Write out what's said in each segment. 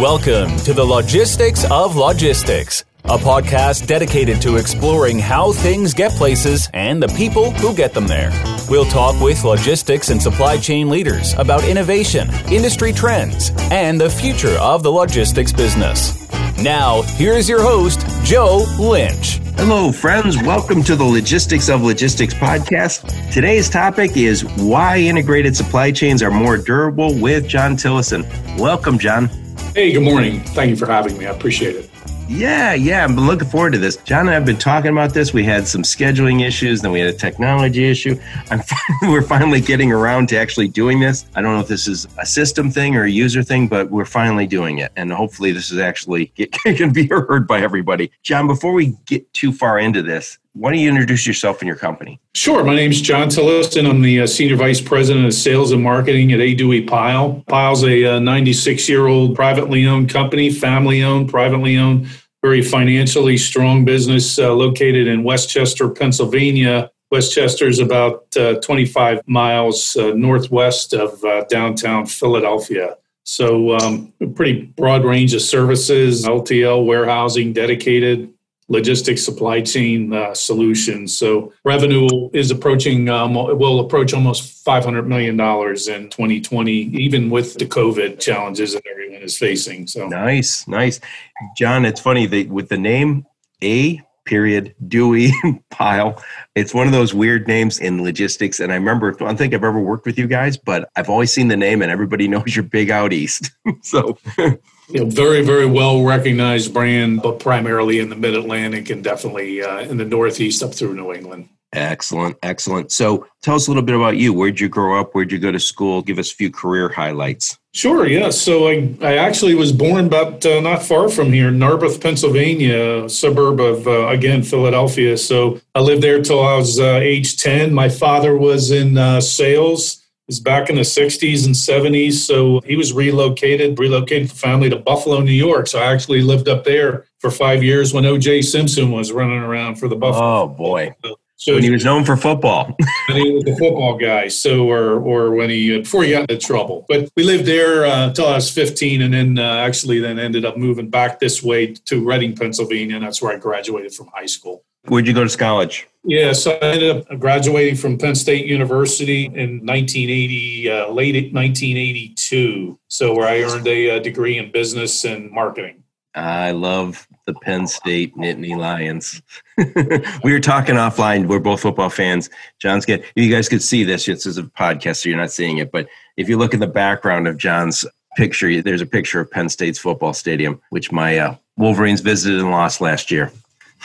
Welcome to the Logistics of Logistics, a podcast dedicated to exploring how things get places and the people who get them there. We'll talk with logistics and supply chain leaders about innovation, industry trends, and the future of the logistics business. Now, here's your host, Joe Lynch. Hello, friends. Welcome to the Logistics of Logistics podcast. Today's topic is why integrated supply chains are more durable with John Tillison. Welcome, John. Hey, good morning. Thank you for having me. I appreciate it. Yeah, yeah, I'm looking forward to this. John and I have been talking about this. We had some scheduling issues, then we had a technology issue. I'm we're finally getting around to actually doing this. I don't know if this is a system thing or a user thing, but we're finally doing it, and hopefully, this is actually it can be heard by everybody. John, before we get too far into this, why don't you introduce yourself and your company? Sure. My name is John Tillison. I'm the uh, Senior Vice President of Sales and Marketing at A. Duie Pyle. Pyle's a 96 uh, year old privately owned company, family owned, privately owned, very financially strong business uh, located in West Chester, Pennsylvania. West Chester is about uh, 25 miles uh, northwest of uh, downtown Philadelphia. So, um, pretty broad range of services LTL, warehousing, dedicated, logistics supply chain uh, solutions. So revenue is approaching, um, will approach almost $500 million in 2020, even with the COVID challenges that everyone is facing. So nice, nice. John, it's funny that with the name A period Duie Pyle. It's one of those weird names in logistics. And I remember, I don't think I've ever worked with you guys, but I've always seen the name and everybody knows you're big out east. so you know, very, very well recognized brand, but primarily in the Mid Atlantic and definitely uh, in the Northeast up through New England. Excellent, excellent. So, tell us a little bit about you. Where'd you grow up? Where'd you go to school? Give us a few career highlights. Sure, yeah. So, I, I actually was born about uh, not far from here, Narberth, Pennsylvania, suburb of, uh, again, Philadelphia. So, I lived there till I was uh, age 10. My father was in uh, sales was back in the 60s and 70s. So he was relocated, relocated the family to Buffalo, New York. So I actually lived up there for five years when O.J. Simpson was running around for the Buffalo. Oh, boy. So when he was known for football. when he was a football guy. So, or, or when he, before he got into trouble. But we lived there uh, until I was 15 and then uh, actually then ended up moving back this way to Reading, Pennsylvania. And that's where I graduated from high school. Where'd you go to college? Yeah, so I ended up graduating from Penn State University in 1980, uh, late 1982. So where I earned a, a uh, degree in business and marketing. I love the Penn State Nittany Lions. we were talking offline. We're both football fans. John's get you guys could see this. This is a podcast, so you're not seeing it. But if you look in the background of John's picture, there's a picture of Penn State's football stadium, which my uh, Wolverines visited and lost last year.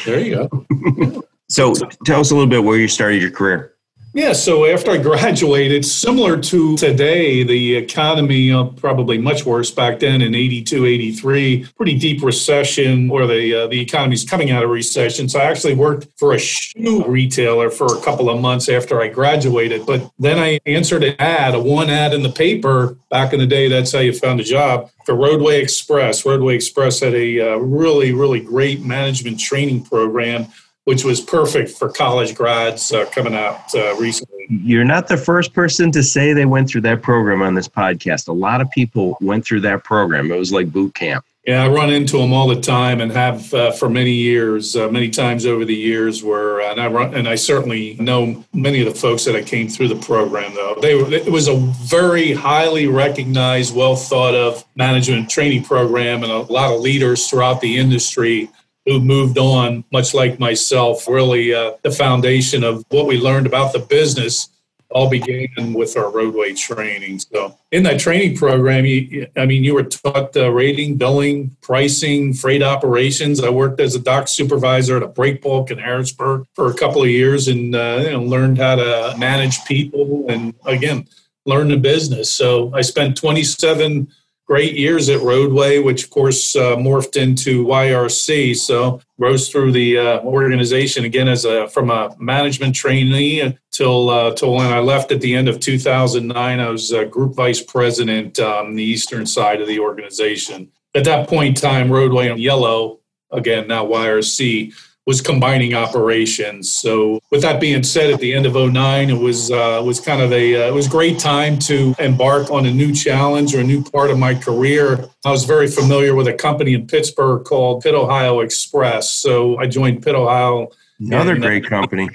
There you go. so tell us a little bit where you started your career. Yeah, so after I graduated, similar to today, the economy uh, probably much worse back then in 82, 83, pretty deep recession where the, uh, the economy's coming out of recession. So I actually worked for a shoe retailer for a couple of months after I graduated. But then I answered an ad, a one ad in the paper. Back in the day, that's how you found a job for Roadway Express. Roadway Express had a uh, really, really great management training program which was perfect for college grads uh, coming out uh, recently. You're not the first person to say they went through that program on this podcast. A lot of people went through that program. It was like boot camp. Yeah, I run into them all the time and have uh, for many years, uh, many times over the years. Where and I run, and I certainly know many of the folks that I came through the program. Though they were, it was a very highly recognized, well thought of management training program, and a lot of leaders throughout the industry who moved on, much like myself, really uh, the foundation of what we learned about the business all began with our roadway training. So, in that training program, you, I mean, you were taught uh, rating, billing, pricing, freight operations. I worked as a dock supervisor at a break bulk in Harrisburg for a couple of years and uh, you know, learned how to manage people and, again, learn the business. So, I spent 27 great years at Roadway, which of course uh, morphed into YRC. So rose through the uh, organization again as a from a management trainee until uh, till when I left at the end of 2009. I was a group vice president on the eastern side of the organization. At that point in time, Roadway and Yellow, again now YRC, was combining operations. So, with that being said, at the end of 09, it was uh, was kind of a uh, it was great time to embark on a new challenge or a new part of my career. I was very familiar with a company in Pittsburgh called Pitt Ohio Express. So, I joined Pitt Ohio. Another and, great company.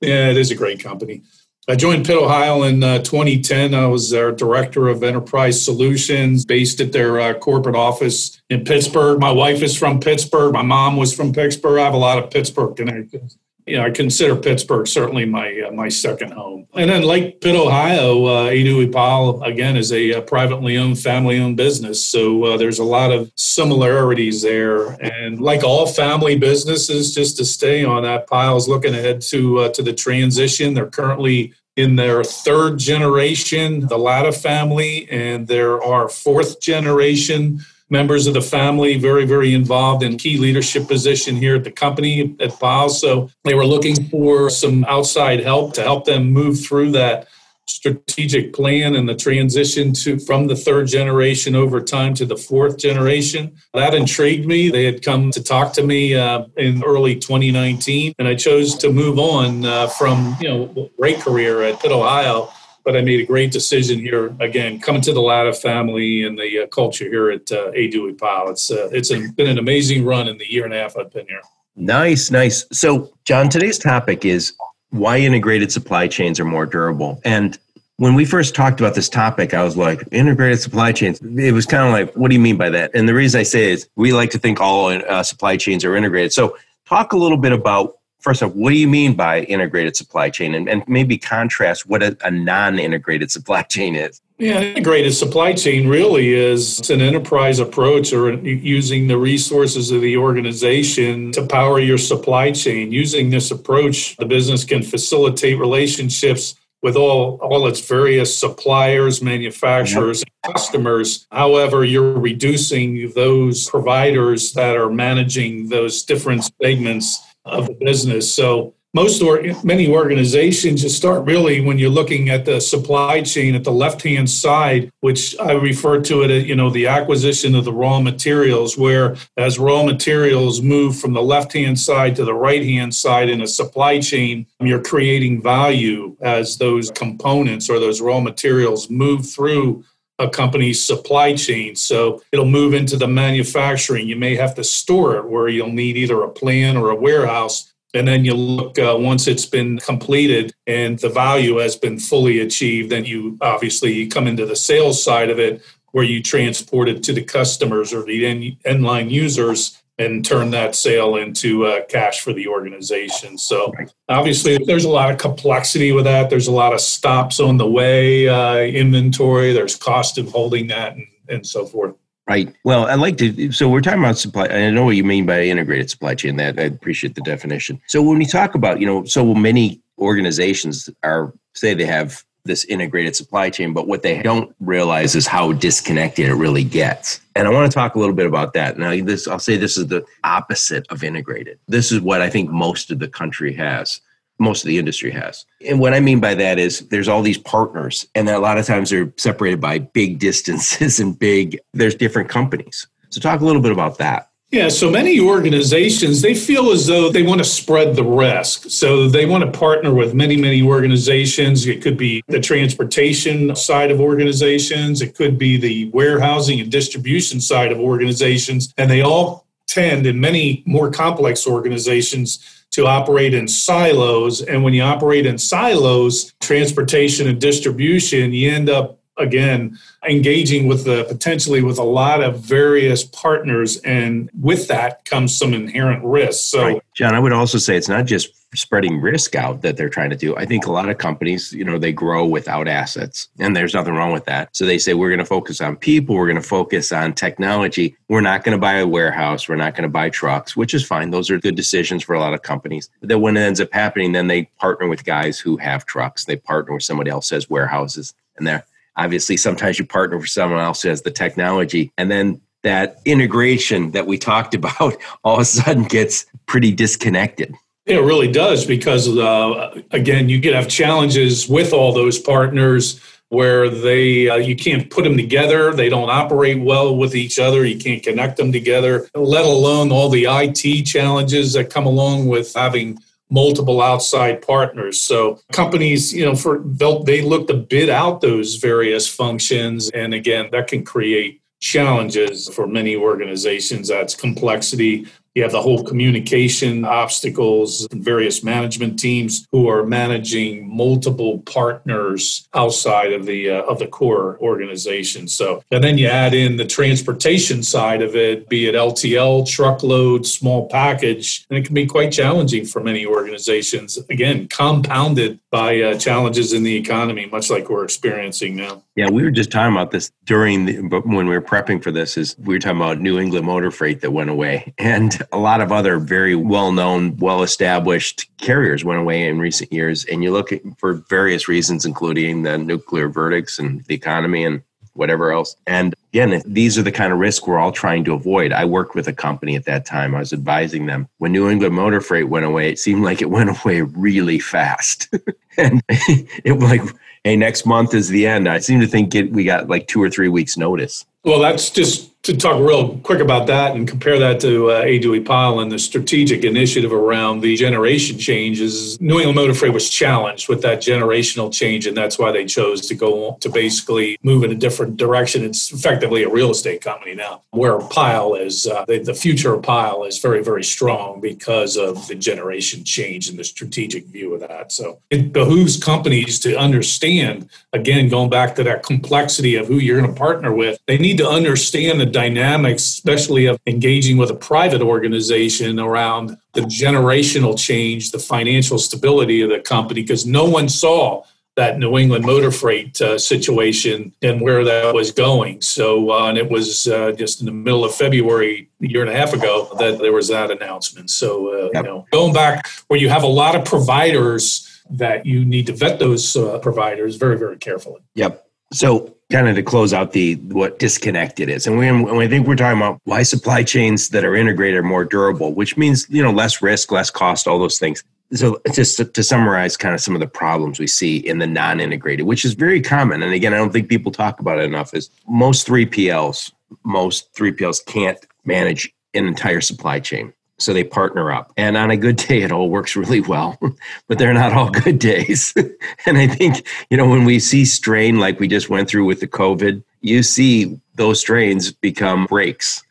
Yeah, it is a great company. I joined Pitt Ohio in uh, 2010. I was their director of enterprise solutions based at their uh, corporate office in Pittsburgh. My wife is from Pittsburgh. My mom was from Pittsburgh. I have a lot of Pittsburgh connections you know, I consider Pittsburgh certainly my uh, my second home. And then Lake Pitt, Ohio, uh, Pyle, again, is a, uh, privately owned, family owned business. So uh, there's a lot of similarities there. And like all family businesses, just to stay on that, Pyle's looking ahead to, uh, to the transition. They're currently in their third generation, the Latta family, and there are fourth generation members of the family, very, very involved in key leadership position here at the company at Pyle. So they were looking for some outside help to help them move through that strategic plan and the transition to from the third generation over time to the fourth generation. That intrigued me. They had come to talk to me uh, in early 2019, and I chose to move on uh, from you know great career at Pitt, Ohio but I made a great decision here. Again, coming to the Latta family and the uh, culture here at uh, A. Duie Pyle. It's uh, it's a, been an amazing run in the year and a half I've been here. Nice, nice. So, John, today's topic is why integrated supply chains are more durable. And when we first talked about this topic, I was like, integrated supply chains. It was kind of like, what do you mean by that? And the reason I say is we like to think all uh, supply chains are integrated. So, talk a little bit about first off, what do you mean by integrated supply chain? And, and maybe contrast what a, a non integrated supply chain is. Yeah, integrated supply chain really is an enterprise approach or using the resources of the organization to power your supply chain. Using this approach, the business can facilitate relationships with all, all its various suppliers, manufacturers, and customers. However, you're reducing those providers that are managing those different segments of the business. So most or many organizations just start really when you're looking at the supply chain at the left hand side which i refer to it as you know the acquisition of the raw materials where as raw materials move from the left hand side to the right hand side in a supply chain you're creating value as those components or those raw materials move through a company's supply chain. So it'll move into the manufacturing. You may have to store it where you'll need either a plant or a warehouse. And then you look uh, once it's been completed and the value has been fully achieved, then you obviously come into the sales side of it where you transport it to the customers or the end, end line users and turn that sale into uh, cash for the organization. So obviously, there's a lot of complexity with that. There's a lot of stops on the way, uh, inventory. There's cost of holding that, and, and so forth. Right. Well, I like to. So we're talking about supply. I know what you mean by integrated supply chain. That I appreciate the definition. So when we talk about, you know, so many organizations are say they have this integrated supply chain, but what they don't realize is how disconnected it really gets. And I want to talk a little bit about that. Now, this I'll say this is the opposite of integrated. This is what I think most of the country has, most of the industry has. And what I mean by that is there's all these partners, and a lot of times they're separated by big distances and big, there's different companies. So talk a little bit about that. Yeah, so many organizations, they feel as though they want to spread the risk. So they want to partner with many, many organizations. It could be the transportation side of organizations, it could be the warehousing and distribution side of organizations. And they all tend, in many more complex organizations, to operate in silos. And when you operate in silos, transportation and distribution, you end up again engaging with the potentially with a lot of various partners and with that comes some inherent risks so right. john i would also say it's not just spreading risk out that they're trying to do. I think a lot of companies you know they grow without assets and there's nothing wrong with that. So they say we're going to focus on people we're going to focus on technology. We're not going to buy a warehouse we're not going to buy trucks which is fine. Those are good decisions for a lot of companies. But then when it ends up happening then they partner with guys who have trucks. They partner with somebody else has warehouses and they're Obviously, sometimes you partner with someone else who has the technology, and then that integration that we talked about all of a sudden gets pretty disconnected. It really does because, uh, again, you could have challenges with all those partners where they uh, you can't put them together they don't operate well with each other you can't connect them together let alone all the IT challenges that come along with having multiple outside partners. So companies you know for they look to bid out those various functions. And again that can create challenges for many organizations. That's complexity you have the whole communication obstacles various management teams who are managing multiple partners outside of the uh, of the core organization. So, and then you add in the transportation side of it, be it LTL, truckload, small package, and it can be quite challenging for many organizations. Again, compounded by uh, challenges in the economy, much like we're experiencing now. Yeah, we were just talking about this during the, when we were prepping for this. Is we were talking about New England Motor Freight that went away, and a lot of other very well known, well established carriers went away in recent years. And you look at, for various reasons, including the nuclear verdicts and the economy and whatever else. And again, these are the kind of risks we're all trying to avoid. I worked with a company at that time. I was advising them. When New England Motor Freight went away, it seemed like it went away really fast. and it was like, hey, next month is the end. I seem to think it, we got like two or three weeks notice. Well, that's just to talk real quick about that and compare that to uh, A. Duie Pyle and the strategic initiative around the generation changes, New England Motor Freight was challenged with that generational change, and that's why they chose to go to basically move in a different direction. It's effectively a real estate company now, where Pyle is uh, the, the future of Pyle is very, very strong because of the generation change and the strategic view of that. So it behooves companies to understand, again, going back to that complexity of who you're going to partner with, they need to understand the dynamics, especially of engaging with a private organization around the generational change, the financial stability of the company, because no one saw that New England motor freight uh, situation and where that was going. So, uh, and it was uh, just in the middle of February, a year and a half ago, that there was that announcement. So, uh, yep. you know, going back where you have a lot of providers that you need to vet those uh, providers very, very carefully. Yep. So, kind of to close out the what disconnected is, and we, and I think we're talking about why supply chains that are integrated are more durable, which means you know less risk, less cost, all those things. So, just to, to summarize, kind of some of the problems we see in the non-integrated, which is very common, and again, I don't think people talk about it enough. Is most three PLs, most three PLs can't manage an entire supply chain so they partner up. And on a good day, it all works really well, but they're not all good days. and I think, you know, when we see strain like we just went through with the COVID, you see those strains become breaks.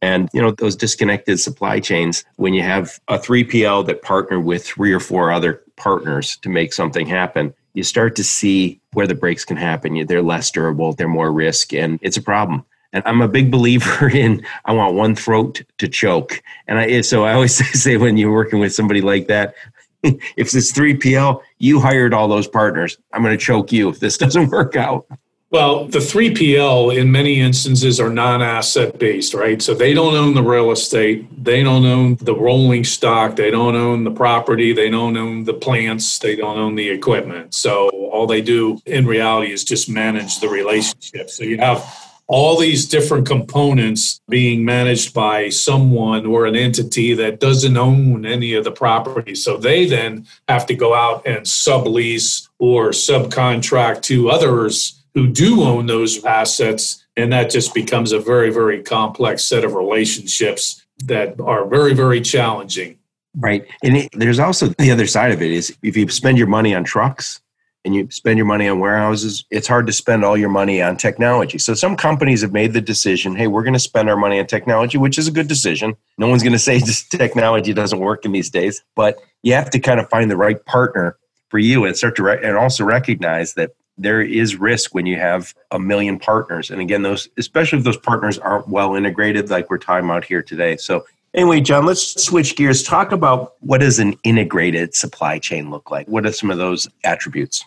And, you know, those disconnected supply chains, when you have a 3PL that partner with three or four other partners to make something happen, you start to see where the breaks can happen. They're less durable, they're more risk, and it's a problem. And I'm a big believer in I want one throat to choke. And I so I always say when you're working with somebody like that, if it's 3PL, you hired all those partners. I'm going to choke you if this doesn't work out. Well, the 3PL in many instances are non asset based, right? So they don't own the real estate. They don't own the rolling stock. They don't own the property. They don't own the plants. They don't own the equipment. So all they do in reality is just manage the relationship. So you have all these different components being managed by someone or an entity that doesn't own any of the property. So they then have to go out and sublease or subcontract to others who do own those assets. And that just becomes a very, very complex set of relationships that are very, very challenging. Right. And it, there's also the other side of it is if you spend your money on trucks, and you spend your money on warehouses, it's hard to spend all your money on technology. So some companies have made the decision, hey, we're going to spend our money on technology, which is a good decision. No one's going to say this technology doesn't work in these days, but you have to kind of find the right partner for you and start to re- and also recognize that there is risk when you have a million partners. And again, those especially if those partners aren't well integrated like we're talking about here today. So Anyway, John, let's switch gears. Talk about what does an integrated supply chain look like? What are some of those attributes?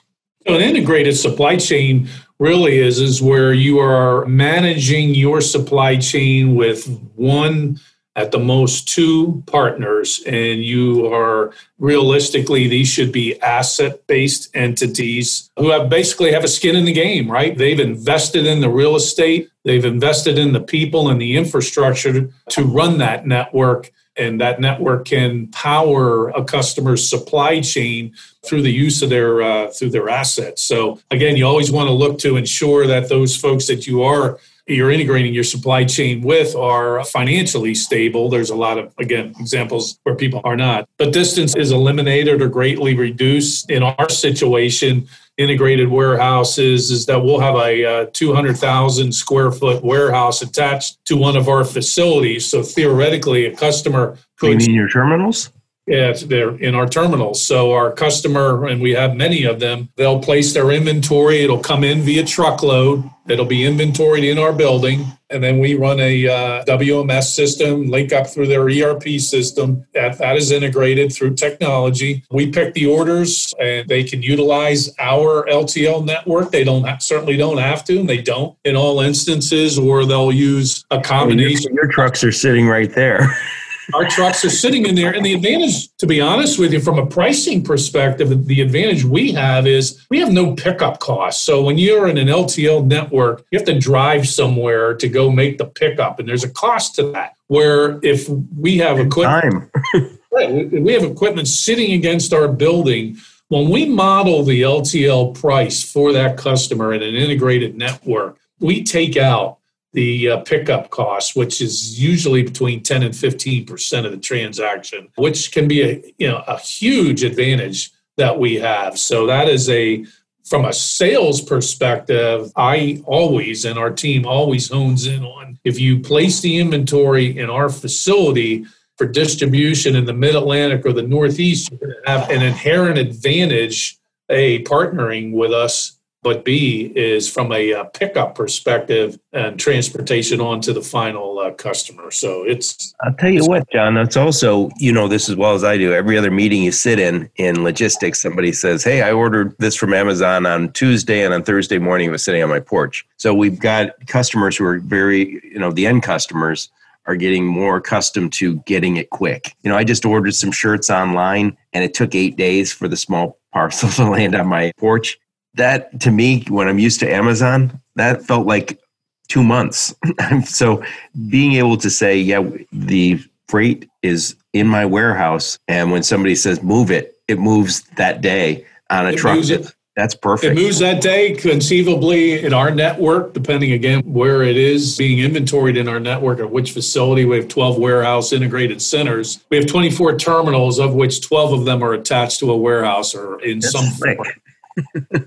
So an integrated supply chain really is is where you are managing your supply chain with one at the most two partners and you are realistically these should be asset based entities who have basically have a skin in the game right they've invested in the real estate they've invested in the people and the infrastructure to run that network and that network can power a customer's supply chain through the use of their uh, through their assets. So again, you always want to look to ensure that those folks that you are you're integrating your supply chain with are financially stable. There's a lot of, again, examples where people are not. But distance is eliminated or greatly reduced. In our situation, integrated warehouses is that we'll have a uh, 200,000 square foot warehouse attached to one of our facilities. So theoretically, a customer could. You mean your terminals? Yeah, they're in our terminals. So our customer, and we have many of them, they'll place their inventory. It'll come in via truckload. It'll be inventoried in our building. And then we run a uh, WMS system, link up through their ERP system. That, that is integrated through technology. We pick the orders and they can utilize our LTL network. They don't certainly don't have to, and they don't in all instances, or they'll use a combination. Your, your trucks are sitting right there. our trucks are sitting in there. And the advantage, to be honest with you, from a pricing perspective, the advantage we have is we have no pickup costs. So when you're in an LTL network, you have to drive somewhere to go make the pickup, and there's a cost to that. Where if we have equipment, right, we have equipment sitting against our building. When we model the LTL price for that customer in an integrated network, we take out the uh, pickup cost, which is usually between 10 and 15 percent of the transaction, which can be a you know a huge advantage that we have. So that is a from a sales perspective, I always and our team always hones in on if you place the inventory in our facility for distribution in the Mid Atlantic or the Northeast, to have an inherent advantage. A partnering with us but B is from a uh, pickup perspective and transportation on to the final uh, customer. So it's. I'll tell you what, John. That's also you know this as well as I do. Every other meeting you sit in in logistics, somebody says, "Hey, I ordered this from Amazon on Tuesday, and on Thursday morning it was sitting on my porch." So we've got customers who are very you know the end customers are getting more accustomed to getting it quick. You know, I just ordered some shirts online and it took eight days for the small parcel to land on my porch that to me, when I'm used to Amazon, that felt like two months. so being able to say, yeah, the freight is in my warehouse, and when somebody says move it, it moves that day on a it truck. That's perfect. It moves that day conceivably in our network, depending again where it is being inventoried in our network or which facility. We have 12 warehouse integrated centers. We have 24 terminals, of which 12 of them are attached to a warehouse or in That's some form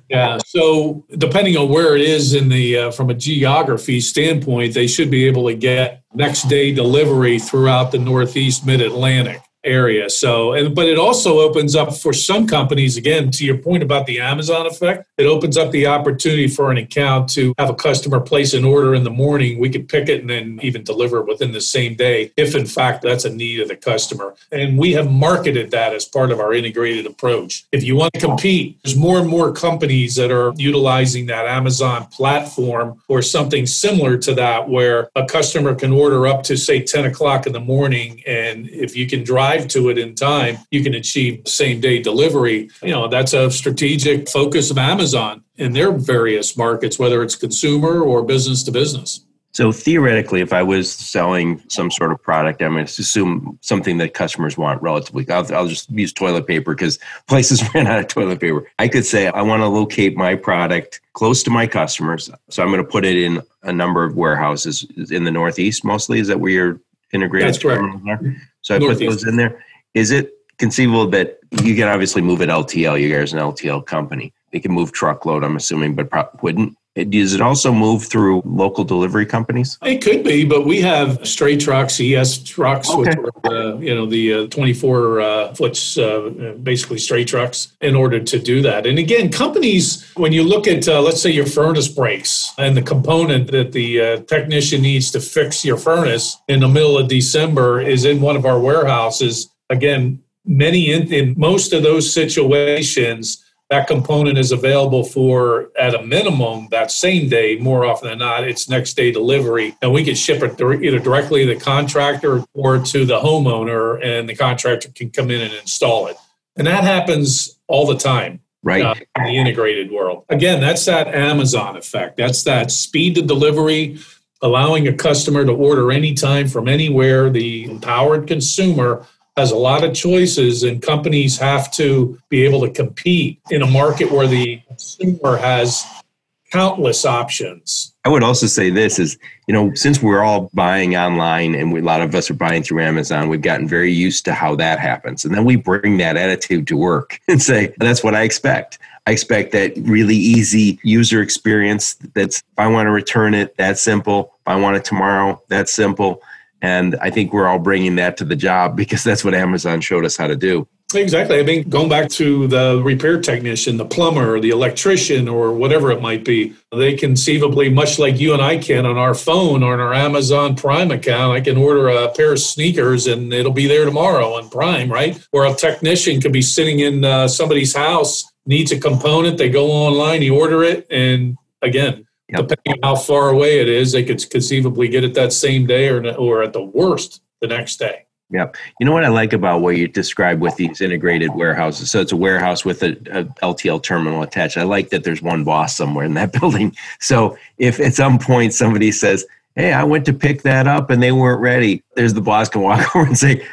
yeah. So depending on where it is in the uh, from a geography standpoint, they should be able to get next day delivery throughout the Northeast Mid Atlantic area. So, and but it also opens up for some companies, again, to your point about the Amazon effect, it opens up the opportunity for an account to have a customer place an order in the morning. We could pick it and then even deliver it within the same day, if in fact that's a need of the customer. And we have marketed that as part of our integrated approach. If you want to compete, there's more and more companies that are utilizing that Amazon platform or something similar to that, where a customer can order up to say 10 o'clock in the morning. And if you can drive to it in time, you can achieve same day delivery. You know, that's a strategic focus of Amazon in their various markets, whether it's consumer or business to business. So theoretically, if I was selling some sort of product, I'm going to assume something that customers want relatively. I'll, I'll just use toilet paper because places ran out of toilet paper. I could say I want to locate my product close to my customers, so I'm going to put it in a number of warehouses in the Northeast. Mostly, is that where your integrated That's correct. So I Northeast. put those in there. Is it conceivable that you can obviously move it LTL? You guys are an LTL company. They can move truckload, I'm assuming, but pro- wouldn't. Does it also move through local delivery companies? It could be, but we have straight trucks, ES trucks, okay. which are, uh, you know, the uh, 24 uh, foot, uh, basically straight trucks in order to do that. And again, companies, when you look at, uh, let's say your furnace breaks and the component that the uh, technician needs to fix your furnace in the middle of December is in one of our warehouses. Again, many in, in most of those situations, that component is available for at a minimum that same day more often than not it's next day delivery. And we can ship it either directly to the contractor or to the homeowner and the contractor can come in and install it. And that happens all the time right. uh, in the integrated world. Again that's that amazon effect. That's that speed to delivery allowing a customer to order anytime from anywhere. The empowered consumer has a lot of choices, and companies have to be able to compete in a market where the consumer has countless options. I would also say this is, you know, since we're all buying online and we, a lot of us are buying through Amazon, we've gotten very used to how that happens. And then we bring that attitude to work and say, that's what I expect. I expect that really easy user experience that's if I want to return it, that's simple. If I want it tomorrow, that's simple. And I think we're all bringing that to the job because that's what Amazon showed us how to do. Exactly. I mean, going back to the repair technician, the plumber, the electrician, or whatever it might be, they conceivably, much like you and I can on our phone or on our Amazon Prime account, I can order a pair of sneakers and it'll be there tomorrow on Prime, right? Or a technician could be sitting in uh, somebody's house, needs a component, they go online, you order it, and again, Yep. depending on how far away it is, they could conceivably get it that same day or, or at the worst the next day. Yeah. You know what I like about what you described with these integrated warehouses? So it's a warehouse with a, a, LTL terminal attached. I like that there's one boss somewhere in that building. So if at some point somebody says, Hey, I went to pick that up and they weren't ready, there's the boss can walk over and say,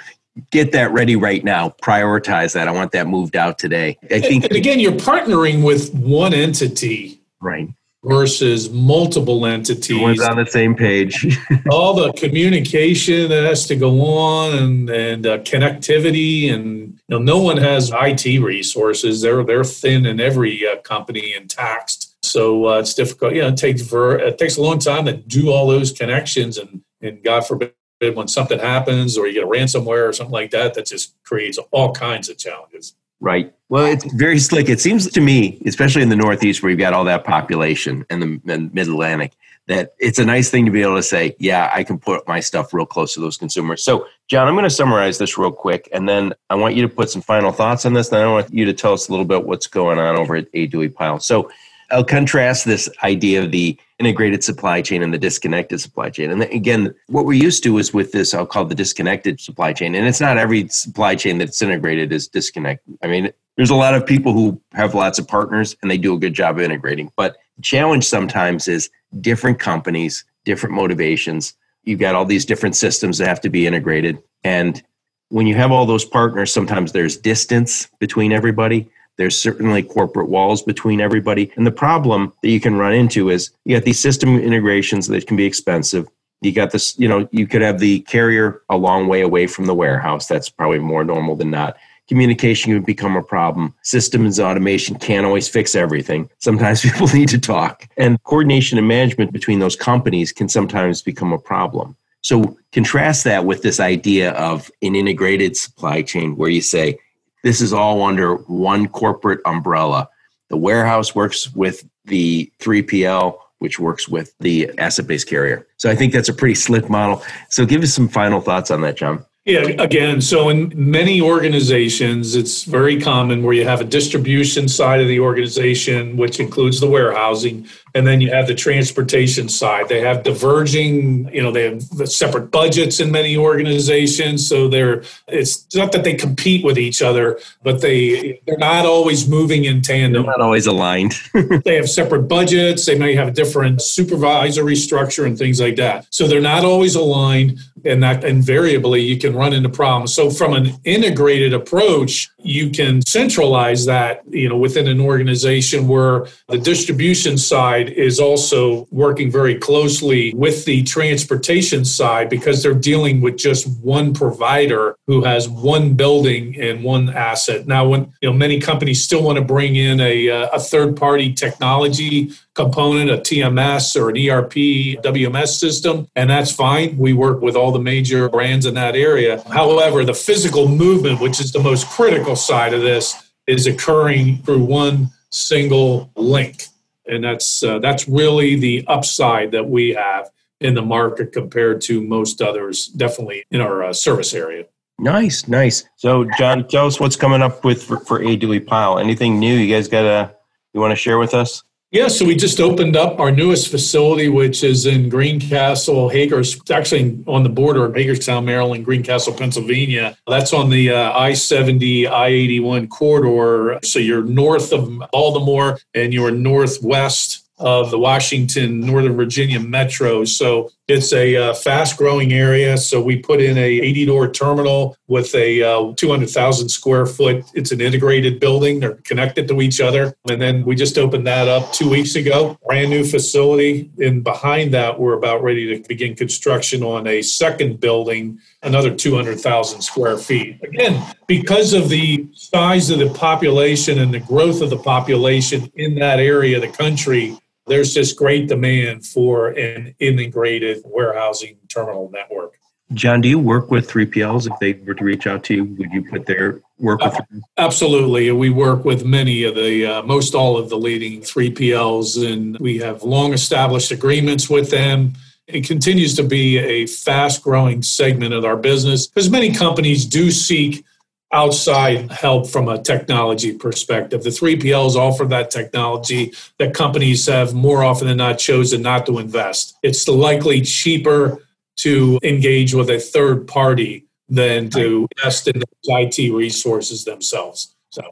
Get that ready right now. Prioritize that. I want that moved out today. I think and again, you're partnering with one entity. Right versus multiple entities. Everyone's on the same page. all the communication that has to go on and, and uh, connectivity, and you know, no one has IT resources. They're they're thin in every uh, company and taxed, so uh, it's difficult. You know, it takes for it takes a long time to do all those connections, and and God forbid when something happens or you get a ransomware or something like that, that just creates all kinds of challenges. Right. Well, it's very slick. It seems to me, especially in the Northeast where you've got all that population and the Mid Atlantic, that it's a nice thing to be able to say, yeah, I can put my stuff real close to those consumers. So, John, I'm going to summarize this real quick, and then I want you to put some final thoughts on this. And I want you to tell us a little bit what's going on over at A. Duie Pyle. So, I'll contrast this idea of the integrated supply chain and the disconnected supply chain. And again, what we're used to is with this, I'll call the disconnected supply chain. And it's not every supply chain that's integrated is disconnected. I mean, there's a lot of people who have lots of partners and they do a good job of integrating. But the challenge sometimes is different companies, different motivations. You've got all these different systems that have to be integrated. And when you have all those partners, sometimes there's distance between everybody there's certainly corporate walls between everybody. And the problem that you can run into is you got these system integrations that can be expensive. You got this, you know, you could have the carrier a long way away from the warehouse. That's probably more normal than not. Communication can become a problem. Systems automation can't always fix everything. Sometimes people need to talk. And coordination and management between those companies can sometimes become a problem. So contrast that with this idea of an integrated supply chain where you say, this is all under one corporate umbrella. The warehouse works with the 3PL, which works with the asset based carrier. So I think that's a pretty slick model. So give us some final thoughts on that, John. Yeah, again, so in many organizations, it's very common where you have a distribution side of the organization, which includes the warehousing, and then you have the transportation side. They have diverging, you know, they have separate budgets in many organizations. So they're it's not that they compete with each other, but they they're not always moving in tandem. They're not always aligned. they have separate budgets. They may have a different supervisory structure and things like that. So they're not always aligned, and that invariably you can run into problems. So from an integrated approach, you can centralize that, you know, within an organization where the distribution side is also working very closely with the transportation side because they're dealing with just one provider who has one building and one asset. Now, when you know many companies still want to bring in a, uh, a third party technology component, a TMS or an ERP, WMS system, and that's fine. We work with all the major brands in that area. However, the physical movement, which is the most critical side of this, is occurring through one single link. And that's uh, that's really the upside that we have in the market compared to most others, definitely in our uh, service area. Nice, nice. So, John, tell us what's coming up with for, for A. Duie Pyle. Anything new you guys got to you want to share with us? Yeah, so we just opened up our newest facility, which is in Greencastle, Hagers, actually on the border of Hagerstown, Maryland, Greencastle, Pennsylvania. That's on the uh, I 70, I 81 corridor. So you're north of Baltimore and you're northwest of the Washington, Northern Virginia metro. So It's a uh, fast growing area. So we put in a 80 door terminal with a uh, 200,000 square foot. It's an integrated building. They're connected to each other. And then we just opened that up two weeks ago. Brand new facility. And behind that, we're about ready to begin construction on a second building, another 200,000 square feet. Again, because of the size of the population and the growth of the population in that area of the country, there's just great demand for an integrated warehousing terminal network. John, do you work with 3PLs if they were to reach out to you? Would you put their work with them? Absolutely. We work with many of the, uh, most all of the leading 3PLs, and we have long established agreements with them. It continues to be a fast growing segment of our business because many companies do seek outside help from a technology perspective. The 3PLs offer that technology that companies have more often than not chosen not to invest. It's likely cheaper to engage with a third party than to invest in IT resources themselves. So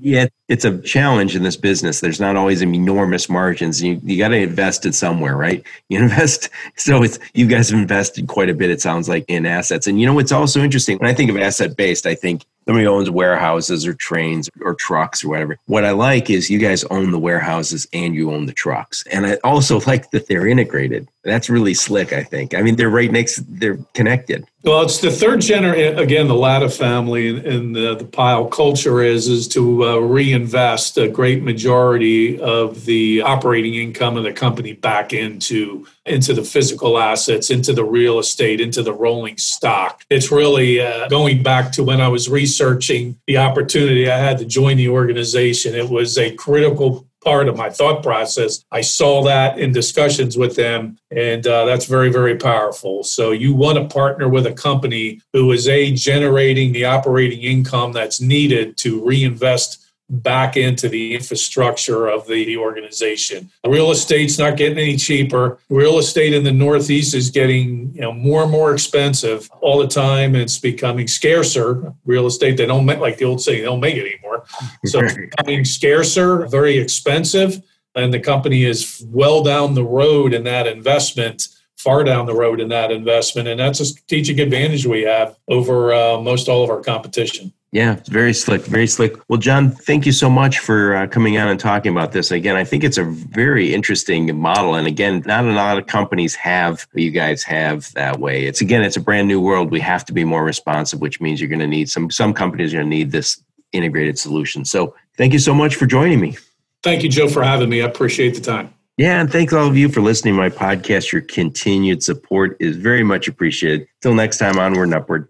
yeah, it's a challenge in this business. There's not always enormous margins. You you got to invest it somewhere, right? You invest. So it's you guys have invested quite a bit. It sounds like in assets. And you know what's also interesting when I think of asset based, I think somebody owns warehouses or trains or trucks or whatever. What I like is you guys own the warehouses and you own the trucks. And I also like that they're integrated. That's really slick, I think. I mean, they're right next, they're connected. Well, it's the third generation, again, the Latta family and the, the Pyle culture is, is to uh, reinvest a great majority of the operating income of the company back into into the physical assets, into the real estate, into the rolling stock. It's really uh, going back to when I was researching the opportunity I had to join the organization. It was a critical part of my thought process. I saw that in discussions with them, and uh, that's very, very powerful. So, you want to partner with a company who is a generating the operating income that's needed to reinvest back into the infrastructure of the, organization. Real estate's not getting any cheaper. Real estate in the Northeast is getting you know more and more expensive all the time. It's becoming scarcer. Real estate they don't make like the old saying they don't make it anymore. So it's becoming scarcer, very expensive, and the company is well down the road in that investment far down the road in that investment. And that's a strategic advantage we have over uh, most all of our competition. Yeah, very slick, very slick. Well, John, thank you so much for uh, coming on and talking about this. Again, I think it's a very interesting model. And again, not a lot of companies have you guys have that way. It's again, it's a brand new world. We have to be more responsive, which means you're going to need some, some companies are going to need this integrated solution. So thank you so much for joining me. Thank you, Joe, for having me. I appreciate the time. Yeah, and thanks all of you for listening to my podcast. Your continued support is very much appreciated. Till next time, onward and upward.